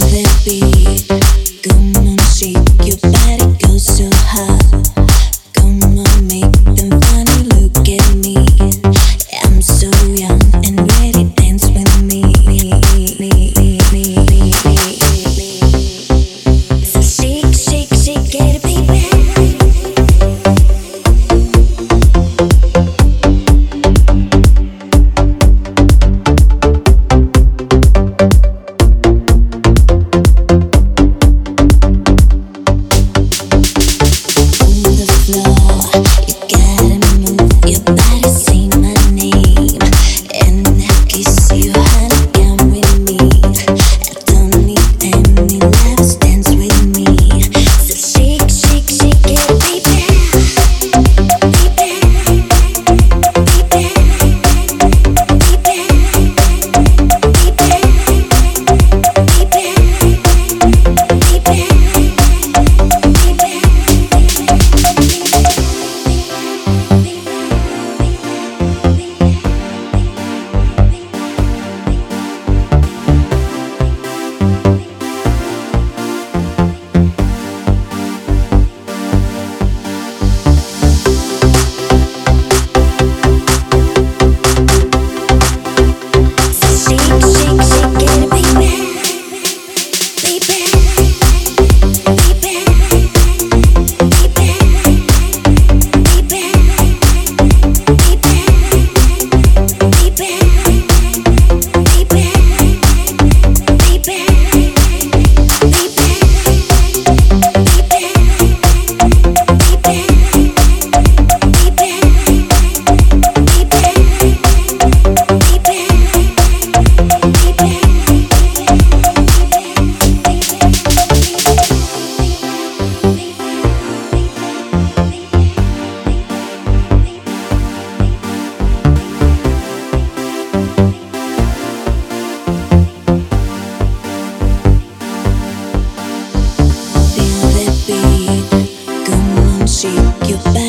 English. she, you back.